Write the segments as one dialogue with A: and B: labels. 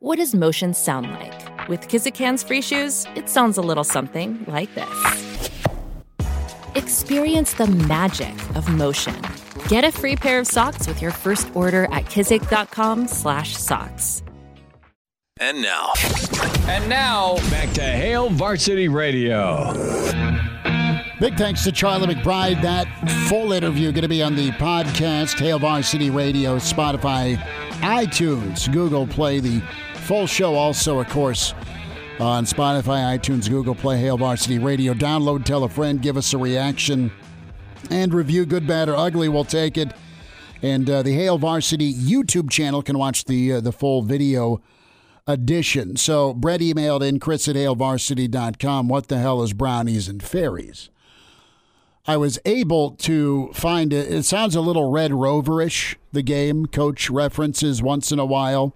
A: What does motion sound like? With Kizik hands free shoes, it sounds a little something like this. Experience the magic of motion. Get a free pair of socks with your first order at kizik.com/socks.
B: And now,
C: And now,
D: Back to Hail Varsity Radio.
E: Big thanks to Charlie McBride. That full interview going to be on the podcast, Hail Varsity Radio, Spotify, iTunes, Google Play. The full show also, of course, on Spotify, iTunes, Google Play, Hail Varsity Radio. Download, tell a friend, give us a reaction, and review, good, bad, or ugly. We'll take it. And uh, the Hail Varsity YouTube channel can watch the uh, the full video edition. So Brett emailed in Chris at HailVarsity.com. What the hell is brownies and fairies? I was able to find it. It sounds a little Red Roverish, the game. Coach references once in a while.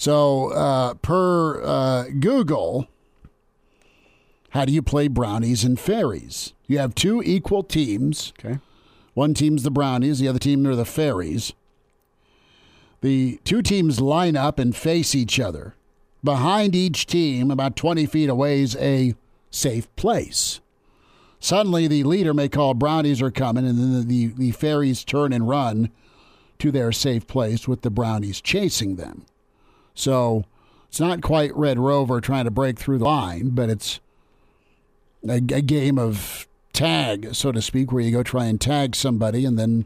E: So, uh, per uh, Google, how do you play brownies and fairies? You have two equal teams.
C: Okay.
E: One team's the brownies, the other team are the fairies. The two teams line up and face each other. Behind each team, about 20 feet away, is a safe place. Suddenly, the leader may call brownies are coming, and then the, the fairies turn and run to their safe place with the brownies chasing them. So it's not quite Red Rover trying to break through the line, but it's a, a game of tag, so to speak, where you go try and tag somebody and then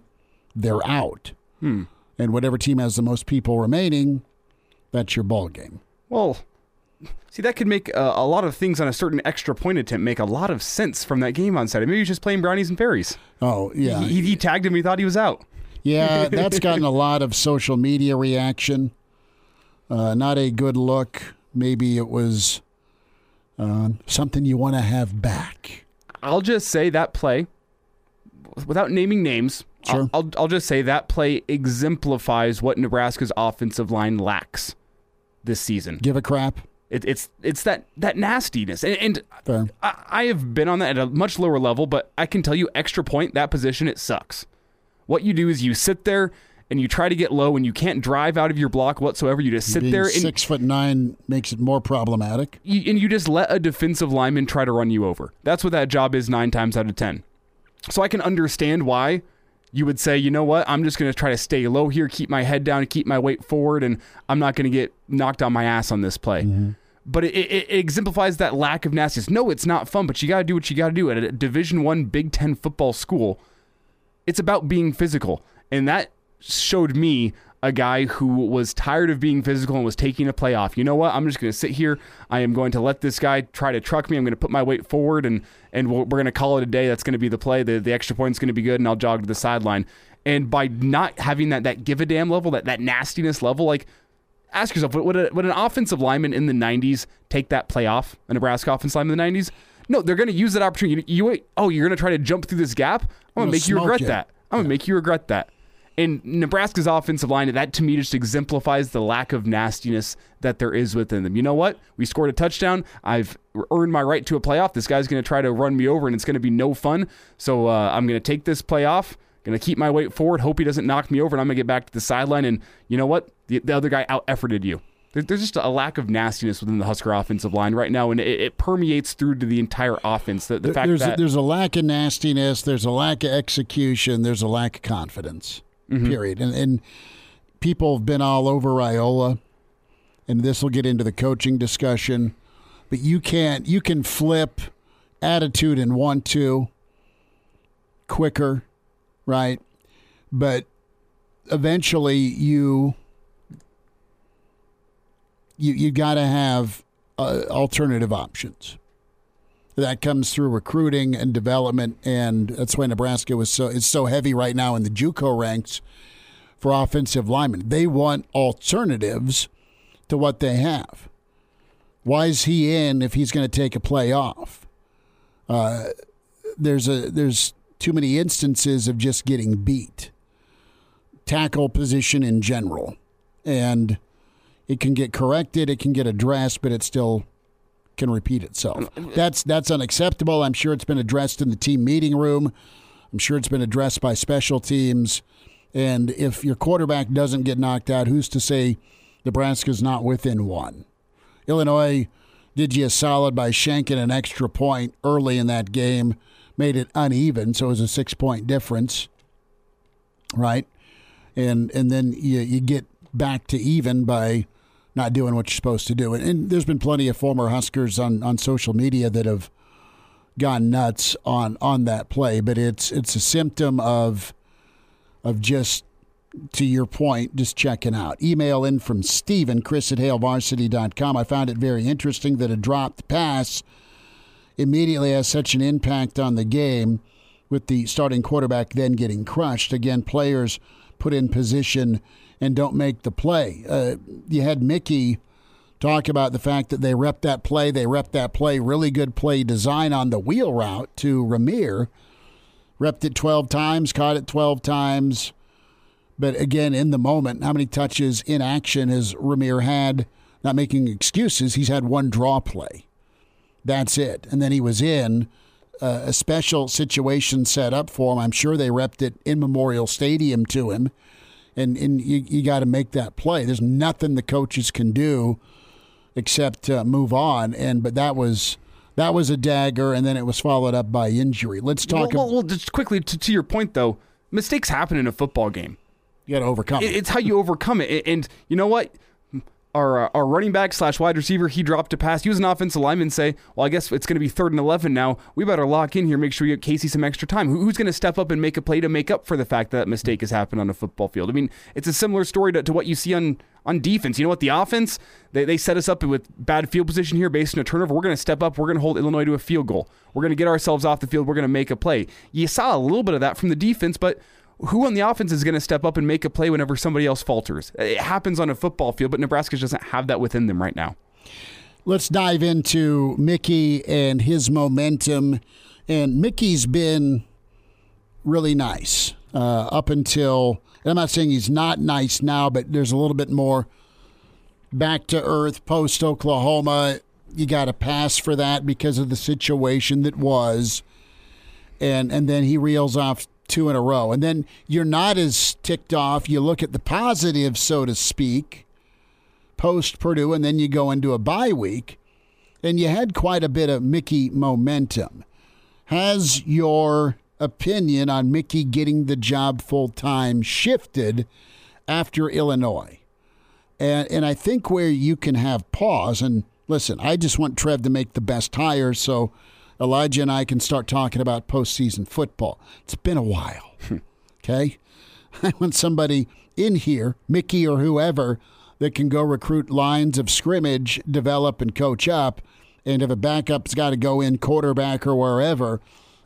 E: they're out.
C: Hmm.
E: And whatever team has the most people remaining, that's your ball game.
C: Well, see, that could make uh, a lot of things on a certain extra point attempt make a lot of sense from that game on Saturday. Maybe he's just playing brownies and fairies.
E: Oh, yeah.
C: He, he tagged him. He thought he was out.
E: Yeah, that's gotten a lot of social media reaction. Uh, not a good look. Maybe it was uh, something you want to have back.
C: I'll just say that play, without naming names,
E: Sure.
C: I'll, I'll, I'll just say that play exemplifies what Nebraska's offensive line lacks this season.
E: Give a crap.
C: It, it's it's that that nastiness, and, and I, I have been on that at a much lower level, but I can tell you, extra point that position it sucks. What you do is you sit there and you try to get low, and you can't drive out of your block whatsoever. You just sit
E: Being
C: there and
E: six foot nine makes it more problematic.
C: you, and you just let a defensive lineman try to run you over. That's what that job is nine times out of ten. So I can understand why you would say, you know what, I'm just going to try to stay low here, keep my head down, keep my weight forward, and I'm not going to get knocked on my ass on this play. Mm-hmm. But it, it, it exemplifies that lack of nastiness. No, it's not fun, but you got to do what you got to do at a Division One Big Ten football school. It's about being physical, and that showed me a guy who was tired of being physical and was taking a play off. You know what? I'm just going to sit here. I am going to let this guy try to truck me. I'm going to put my weight forward, and and we're going to call it a day. That's going to be the play. The the extra point's going to be good, and I'll jog to the sideline. And by not having that that give a damn level, that that nastiness level, like ask yourself, would, would, a, would an offensive lineman in the 90s take that play off? A Nebraska offensive lineman in the 90s? No, they're going to use that opportunity. You, you oh, you're going to try to jump through this gap? I'm going
E: gonna
C: make you regret
E: you.
C: that. I'm going to make you regret that. And Nebraska's offensive line, that to me just exemplifies the lack of nastiness that there is within them. You know what? We scored a touchdown. I've earned my right to a playoff. This guy's going to try to run me over, and it's going to be no fun. So uh, I'm going to take this play off. Going to keep my weight forward. Hope he doesn't knock me over, and I'm going to get back to the sideline. And you know what? The, the other guy out efforted you. There- There's just a lack of nastiness within the Husker offensive line right now, and it, it permeates through to the entire offense. The, the fact
E: there's
C: that
E: a, there's a lack of nastiness. There's a lack of execution. There's a lack of confidence.
C: Mm-hmm.
E: Period. And and people have been all over Iola, and this will get into the coaching discussion. But you can't. You can flip attitude and want to quicker, right? But eventually, you you you got to have uh, alternative options that comes through recruiting and development, and that's why Nebraska was so is so heavy right now in the JUCO ranks for offensive linemen. They want alternatives to what they have. Why is he in if he's going to take a play off? Uh, there's a there's too many instances of just getting beat. Tackle position in general, and it can get corrected, it can get addressed, but it still can repeat itself. That's that's unacceptable. I'm sure it's been addressed in the team meeting room. I'm sure it's been addressed by special teams. And if your quarterback doesn't get knocked out, who's to say Nebraska's not within one. Illinois did you a solid by shanking an extra point early in that game, made it uneven, so it was a six point difference, right? And and then you you get back to even by not doing what you're supposed to do. And, and there's been plenty of former Huskers on, on social media that have gone nuts on on that play, but it's it's a symptom of of just to your point, just checking out. Email in from Steven, Chris at HailVarsity.com. I found it very interesting that a dropped pass immediately has such an impact on the game with the starting quarterback then getting crushed. Again, players put in position and don't make the play. Uh, you had Mickey talk about the fact that they rep that play. They rep that play, really good play design on the wheel route to Rahmir. Repped it 12 times, caught it 12 times but again, in the moment, how many touches in action has Rahmir had? Not making excuses. He's had one draw play. That's it. And then he was in uh, a special situation set up for him. I'm sure they repped it in Memorial Stadium to him. And, and you, you got to make that play. There's nothing the coaches can do except uh, move on. And but that was that was a dagger, and then it was followed up by injury. Let's talk.
C: Well, well, well just quickly to, to your point though, mistakes happen in a football game.
E: You got to overcome it.
C: It's how you overcome it. And you know what? Our, uh, our running back slash wide receiver, he dropped a pass. He was an offensive lineman. Say, well, I guess it's going to be third and eleven now. We better lock in here, make sure you get Casey some extra time. who's going to step up and make a play to make up for the fact that, that mistake has happened on a football field? I mean, it's a similar story to, to what you see on on defense. You know what? The offense, they, they set us up with bad field position here based on a turnover. We're going to step up. We're going to hold Illinois to a field goal. We're going to get ourselves off the field. We're going to make a play. You saw a little bit of that from the defense, but who on the offense is going to step up and make a play whenever somebody else falters? It happens on a football field, but Nebraska doesn't have that within them right now.
E: Let's dive into Mickey and his momentum. And Mickey's been really nice uh, up until, I'm not saying he's not nice now, but there's a little bit more back to earth post Oklahoma. You got to pass for that because of the situation that was. And, and then he reels off two in a row. And then you're not as ticked off. You look at the positive, so to speak, post Purdue, and then you go into a bye week, and you had quite a bit of Mickey momentum. Has your opinion on Mickey getting the job full time shifted after Illinois? And, and I think where you can have pause, and listen, I just want Trev to make the best hire, so Elijah and I can start talking about postseason football. It's been a while. okay? I want somebody in here, Mickey or whoever, that can go recruit lines of scrimmage, develop and coach up. And if a backup's got to go in quarterback or wherever,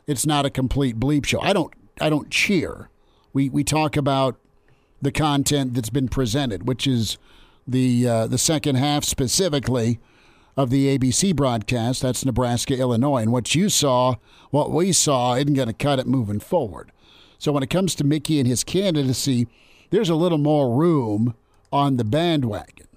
E: it's not a complete bleep show. I don't I don't cheer. We we talk about the content that's been presented, which is the uh, the second half specifically of the ABC broadcast. That's Nebraska, Illinois. And what you saw, what we saw, isn't going to cut it moving forward. So when it comes to Mickey and his candidacy, there's a little more room on the bandwagon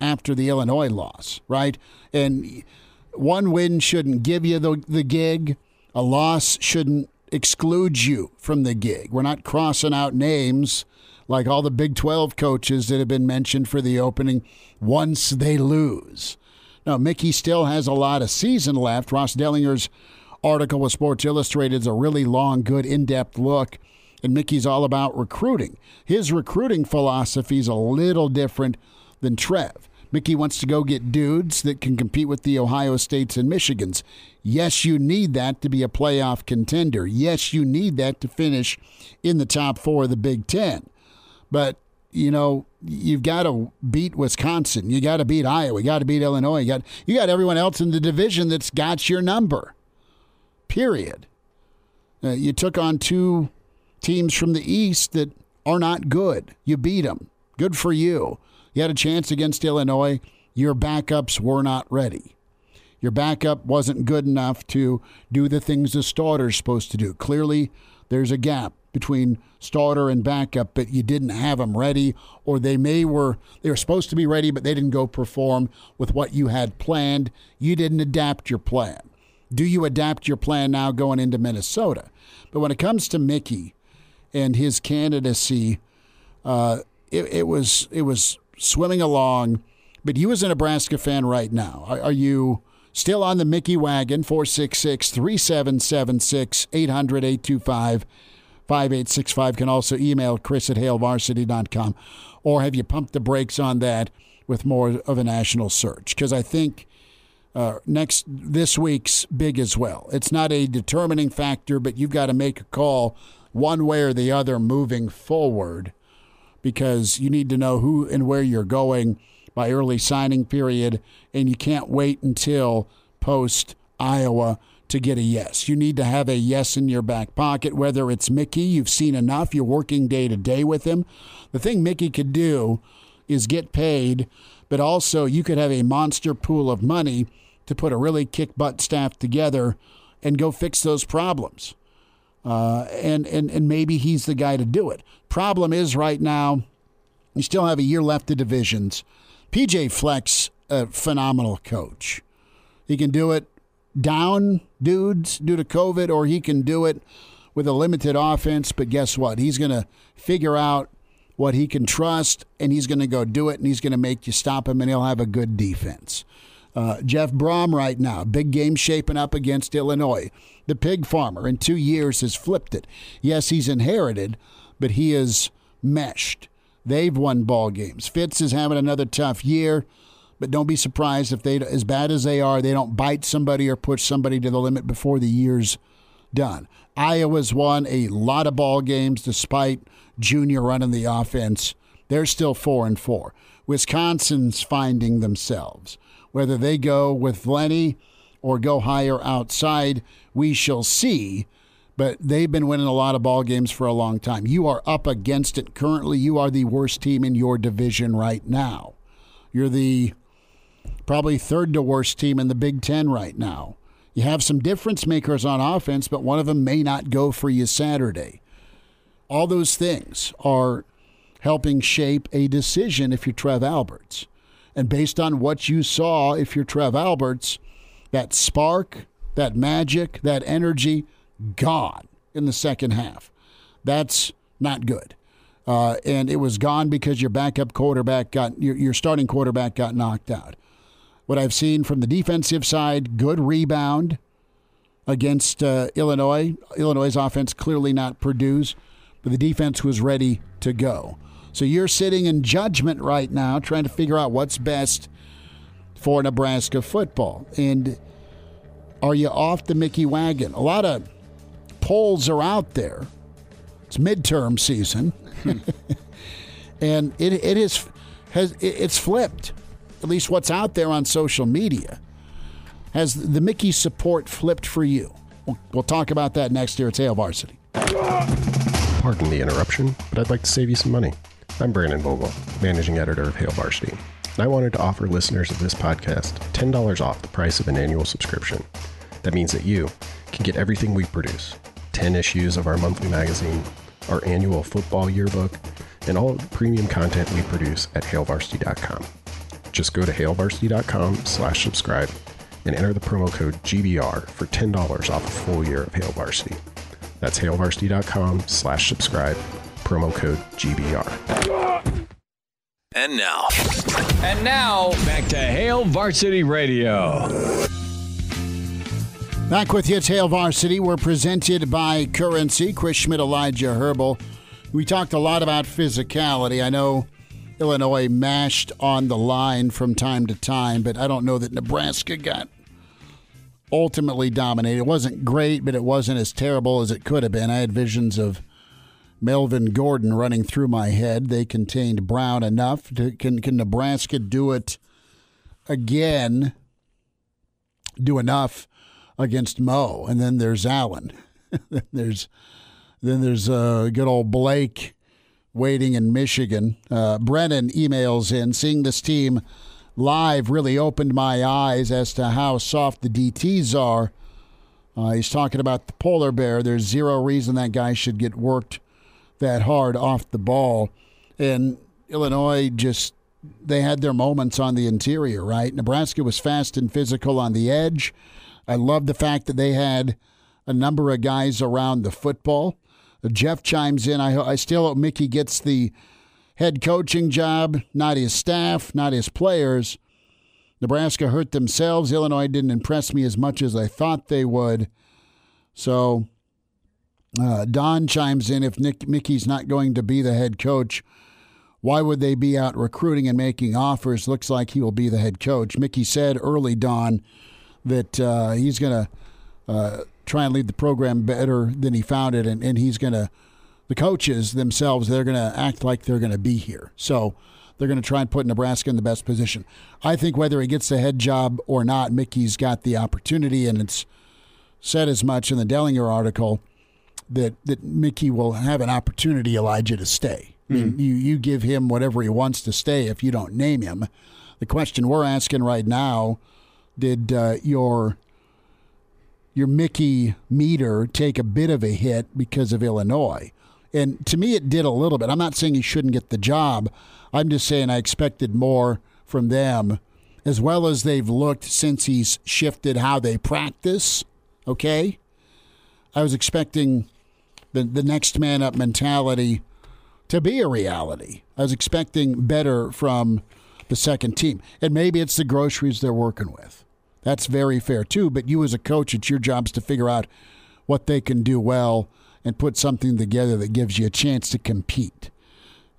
E: after the Illinois loss, right? And one win shouldn't give you the, the gig, a loss shouldn't exclude you from the gig. We're not crossing out names like all the Big 12 coaches that have been mentioned for the opening once they lose. Now, Mickey still has a lot of season left. Ross Dellenger's article with Sports Illustrated is a really long, good, in depth look. And Mickey's all about recruiting. His recruiting philosophy is a little different than Trev. Mickey wants to go get dudes that can compete with the Ohio States and Michigans. Yes, you need that to be a playoff contender. Yes, you need that to finish in the top four of the Big Ten. But you know, you've got to beat Wisconsin. You got to beat Iowa. You got to beat Illinois. You got you got everyone else in the division that's got your number. Period. Uh, you took on two teams from the East that are not good. You beat them. Good for you. You had a chance against Illinois. Your backups were not ready. Your backup wasn't good enough to do the things the starter's supposed to do. Clearly, there's a gap between starter and backup, but you didn't have them ready, or they may were they were supposed to be ready, but they didn't go perform with what you had planned. You didn't adapt your plan. Do you adapt your plan now going into Minnesota? But when it comes to Mickey and his candidacy, uh, it, it was it was swimming along. But you, as a Nebraska fan right now, are, are you still on the Mickey wagon? 466 3776 800 825 5865. Can also email Chris at HailVarsity.com. Or have you pumped the brakes on that with more of a national search? Because I think uh, next this week's big as well. It's not a determining factor, but you've got to make a call one way or the other moving forward because you need to know who and where you're going by early signing period, and you can't wait until post Iowa to get a yes. You need to have a yes in your back pocket, whether it's Mickey, you've seen enough, you're working day to day with him. The thing Mickey could do is get paid, but also you could have a monster pool of money to put a really kick butt staff together and go fix those problems. Uh, and, and, and maybe he's the guy to do it. Problem is, right now, you still have a year left of divisions. PJ Fleck, a phenomenal coach. He can do it down dudes due to COVID, or he can do it with a limited offense. But guess what? He's going to figure out what he can trust, and he's going to go do it, and he's going to make you stop him, and he'll have a good defense. Uh, Jeff Brohm right now, big game shaping up against Illinois. The pig farmer in two years has flipped it. Yes, he's inherited, but he is meshed. They've won ball games. Fitz is having another tough year, but don't be surprised if they, as bad as they are, they don't bite somebody or push somebody to the limit before the year's done. Iowa's won a lot of ball games despite Junior running the offense. They're still four and four. Wisconsin's finding themselves. Whether they go with Lenny or go higher outside, we shall see. But they've been winning a lot of ball games for a long time. You are up against it currently. You are the worst team in your division right now. You're the probably third to worst team in the Big Ten right now. You have some difference makers on offense, but one of them may not go for you Saturday. All those things are helping shape a decision if you're Trev Alberts. And based on what you saw, if you're Trev Alberts, that spark, that magic, that energy, gone in the second half. That's not good. Uh, and it was gone because your backup quarterback got your, your starting quarterback got knocked out. What I've seen from the defensive side, good rebound against uh, Illinois. Illinois' offense clearly not Purdue's, but the defense was ready to go. So you're sitting in judgment right now, trying to figure out what's best for Nebraska football. And are you off the Mickey wagon? A lot of polls are out there. It's midterm season, and it it is has it's flipped. At least what's out there on social media has the Mickey support flipped for you. We'll, we'll talk about that next year at Hail Varsity.
F: Pardon the interruption, but I'd like to save you some money. I'm Brandon Vogel, managing editor of Hail Varsity, and I wanted to offer listeners of this podcast $10 off the price of an annual subscription. That means that you can get everything we produce 10 issues of our monthly magazine, our annual football yearbook, and all of the premium content we produce at hailvarsity.com. Just go to hailvarsity.com slash subscribe and enter the promo code GBR for $10 off a full year of Hail Varsity. That's hailvarsity.com slash subscribe promo code GBR.
B: And now,
D: And now, back to Hail Varsity Radio.
E: Back with you, Hail Varsity. We're presented by Currency, Chris Schmidt, Elijah Herbal. We talked a lot about physicality. I know Illinois mashed on the line from time to time, but I don't know that Nebraska got ultimately dominated. It wasn't great, but it wasn't as terrible as it could have been. I had visions of Melvin Gordon running through my head. They contained Brown enough. To, can, can Nebraska do it again? Do enough against Mo? And then there's Allen. there's then there's uh, good old Blake waiting in Michigan. Uh, Brennan emails in, seeing this team live really opened my eyes as to how soft the DTs are. Uh, he's talking about the polar bear. There's zero reason that guy should get worked that hard off the ball. And Illinois just, they had their moments on the interior, right? Nebraska was fast and physical on the edge. I love the fact that they had a number of guys around the football. Jeff chimes in. I, I still hope Mickey gets the head coaching job, not his staff, not his players. Nebraska hurt themselves. Illinois didn't impress me as much as I thought they would. So uh, Don chimes in if Nick Mickey's not going to be the head coach, why would they be out recruiting and making offers? Looks like he will be the head coach. Mickey said early, Don, that uh, he's going to uh, try and lead the program better than he found it, and, and he's going to, the coaches themselves, they're going to act like they're going to be here. So they're going to try and put Nebraska in the best position. I think whether he gets the head job or not, Mickey's got the opportunity, and it's said as much in the Dellenger article that that Mickey will have an opportunity, Elijah, to stay. I mean, you you give him whatever he wants to stay if you don't name him. The question we're asking right now: Did uh, your your Mickey meter take a bit of a hit because of Illinois? And to me, it did a little bit. I'm not saying he shouldn't get the job. I'm just saying I expected more from them, as well as they've looked since he's shifted how they practice. Okay, I was expecting the the next man up mentality to be a reality. I was expecting better from the second team. And maybe it's the groceries they're working with. That's very fair too, but you as a coach, it's your job to figure out what they can do well and put something together that gives you a chance to compete.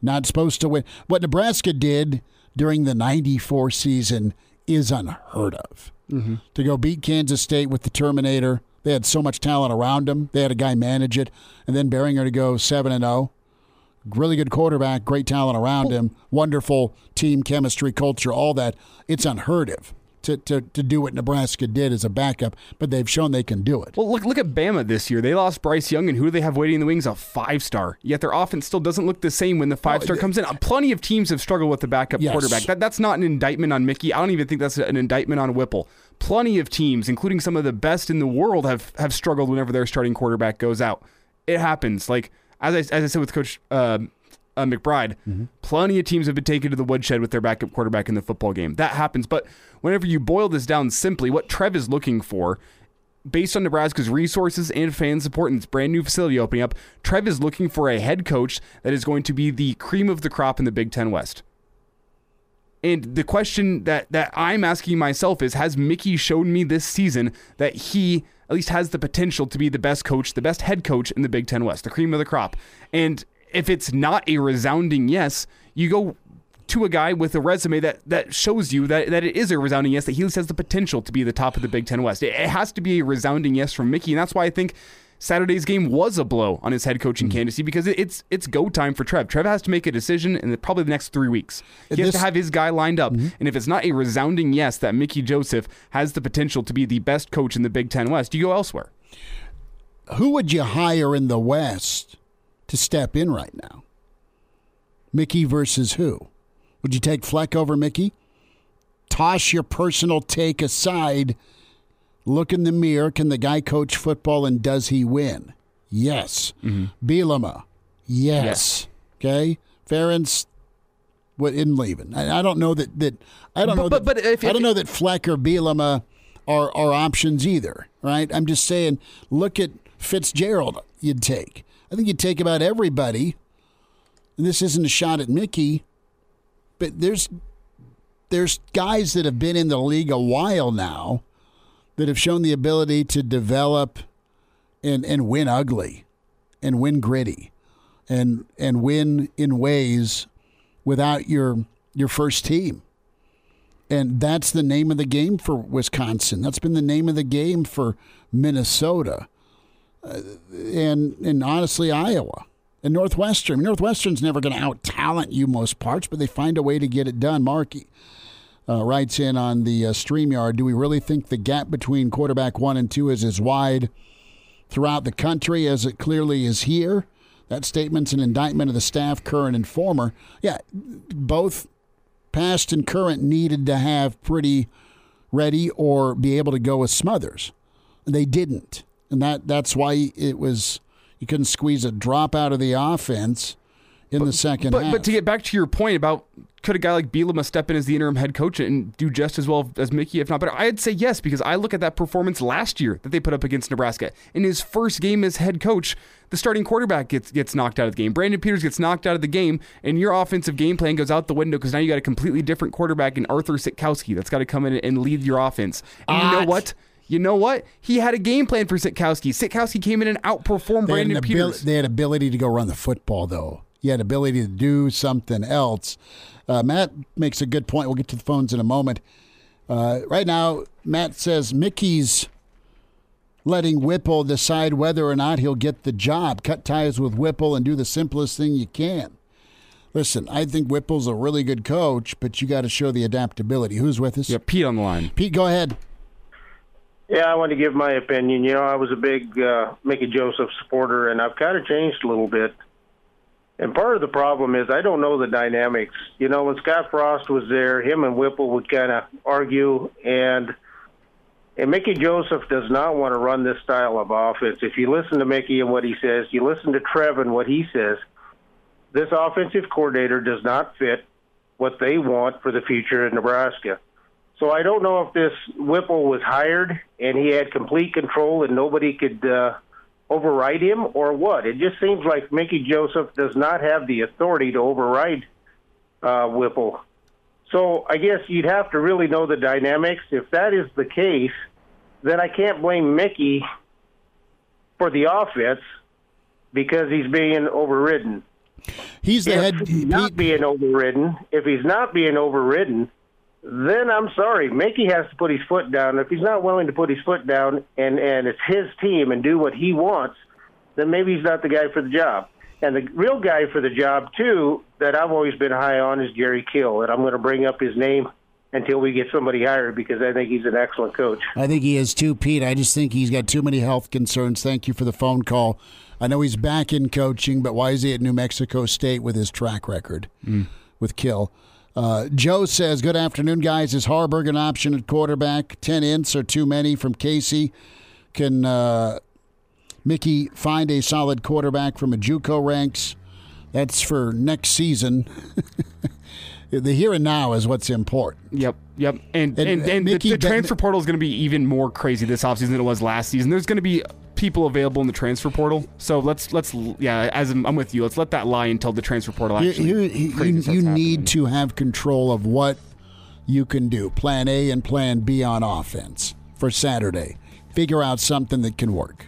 E: Not supposed to win. What Nebraska did during the 94 season is unheard of. Mm-hmm. To go beat Kansas State with the Turmanator, they had so much talent around them. They had a guy manage it, and then Berringer to go 7 and 0 really good quarterback, great talent around him, wonderful team chemistry, culture, all that. It's unheard of to, to, to do what Nebraska did as a backup, but they've shown they can do it.
C: Well, look look at Bama this year. They lost Bryce Young, and who do they have waiting in the wings? A five star. Yet their offense still doesn't look the same when the five star comes in. Uh, plenty of teams have struggled with the backup
E: Yes.
C: quarterback. That, that's not an indictment on Mickey. I don't even think that's an indictment on Whipple. Plenty of teams, including some of the best in the world, have have struggled whenever their starting quarterback goes out. It happens. Like as I, as I said with Coach uh, uh, McBride, plenty of teams have been taken to the woodshed with their backup quarterback in the football game. That happens. But whenever you boil this down simply, what Trev is looking for, based on Nebraska's resources and fan support and its brand new facility opening up, Trev is looking for a head coach that is going to be the cream of the crop in the Big Ten West. And the question that that I'm asking myself is has Mickey shown me this season that he at least has the potential to be the best coach, the best head coach in the Big Ten West, the cream of the crop? And if it's not a resounding yes, you go to a guy with a resume that that shows you that, that it is a resounding yes, that he has the potential to be the top of the Big Ten West. It, it has to be a resounding yes from Mickey, and that's why I think Saturday's game was a blow on his head coaching mm. candidacy because it's it's go time for Trev. Trev has to make a decision in the, probably the next three weeks. He has to have his guy lined up, mm-hmm. and if it's not a resounding yes that Mickey Joseph has the potential to be the best coach in the Big Ten West, you go elsewhere.
E: Who would you hire in the West to step in right now? Mickey versus who? Would you take Fleck over Mickey? Toss your personal take aside. Look in the mirror. Can the guy coach football and does he win? Yes. Mm-hmm. Bielema. Yes. Okay. Ferentz. What in leaving? I, I don't know that that I don't
C: But-
E: know
C: but-
E: that,
C: but if-
E: I don't
C: if-
E: know that Fleck or Bielema are are options either. Right? I'm just saying. Look at Fitzgerald. You'd take. I think you'd take about everybody. And this isn't a shot at Mickey, but there's there's guys that have been in the league a while now that have shown the ability to develop and and win ugly and win gritty and and win in ways without your your first team. And that's the name of the game for Wisconsin. That's been the name of the game for Minnesota. Uh, and and honestly Iowa. And Northwestern. Northwestern's never going to out talent you most parts, but they find a way to get it done. Markey uh, writes in on the uh, StreamYard Do we really think the gap between quarterback one and two is as wide throughout the country as it clearly is here? That statement's an indictment of the staff, current and former. Yeah, both past and current needed to have pretty ready or be able to go with Smothers. They didn't. And that that's why it was you couldn't squeeze a drop out of the offense in the second
C: But
E: half.
C: but to get back to your point about could a guy like Bielema step in as the interim head coach and do just as well as Mickey, if not better? I'd say yes because I look at that performance last year that they put up against Nebraska. In his first game as head coach, the starting quarterback gets gets knocked out of the game. Brandon Peters gets knocked out of the game, and your offensive game plan goes out the window because now you got a completely different quarterback in Arthur Sitkowski that's got to come in and lead your offense. And you know what? You know what? He had a game plan for Sitkowski. Sitkowski came in and outperformed Brandon
E: an abil-
C: Peters.
E: they had ability to go run the football, though. He had ability to do something else. Uh, Matt makes a good point. We'll get to the phones in a moment. Uh, right now, Matt says Mickey's letting Whipple decide whether or not he'll get the job. Cut ties with Whipple and do the simplest thing you can. Listen, I think Whipple's a really good coach, but you got to show the adaptability. Who's with us?
C: yeah, Pete on the line.
E: Pete, go ahead.
G: Yeah, I want to give my opinion. You know, I was a big uh, Mickey Joseph supporter, and I've kind of changed a little bit. And part of the problem is I don't know the dynamics. You know, when Scott Frost was there, him and Whipple would kind of argue, and and Mickey Joseph does not want to run this style of offense. If you listen to Mickey and what he says, you listen to Trev and what he says. This offensive coordinator does not fit what they want for the future in Nebraska. So I don't know if this Whipple was hired and he had complete control and nobody could uh, override him or what. It just seems like Mickey Joseph does not have the authority to override uh, Whipple. So I guess you'd have to really know the dynamics. If that is the case, then I can't blame Mickey for the offense because he's being overridden
E: He's the
G: if
E: head.
G: he's not being overridden, if he's not being overridden, then I'm sorry, Mickey has to put his foot down. If he's not willing to put his foot down and and it's his team and do what he wants, then maybe he's not the guy for the job. And the real guy for the job too that I've always been high on is Jerry Kill, and I'm going to bring up his name until we get somebody hired because I think he's an excellent coach.
E: I think he is too, Pete. I just think he's got too many health concerns. Thank you for the phone call. I know he's back in coaching, but why is he at New Mexico State with his track record mm. with Kill? Uh, Joe says, Good afternoon, guys. Is Haarberg an option at quarterback? 10 ints or too many from Casey? Can uh, Mickey find a solid quarterback from a Juco ranks? That's for next season. the here and now is what's important.
C: Yep, yep. And
E: And,
C: and,
E: uh,
C: and, the,
E: Mickey
C: the
E: Ben-
C: transfer portal is going to be even more crazy this offseason than it was last season. There's going to be people available in the transfer portal. So let's let's yeah, as I'm, I'm with you, let's let that lie until the transfer portal
E: You,
C: actually.
E: you, you,
C: crazy
E: you need to have control of what you can do. Plan A and Plan B on offense for Saturday. Figure out something that can work.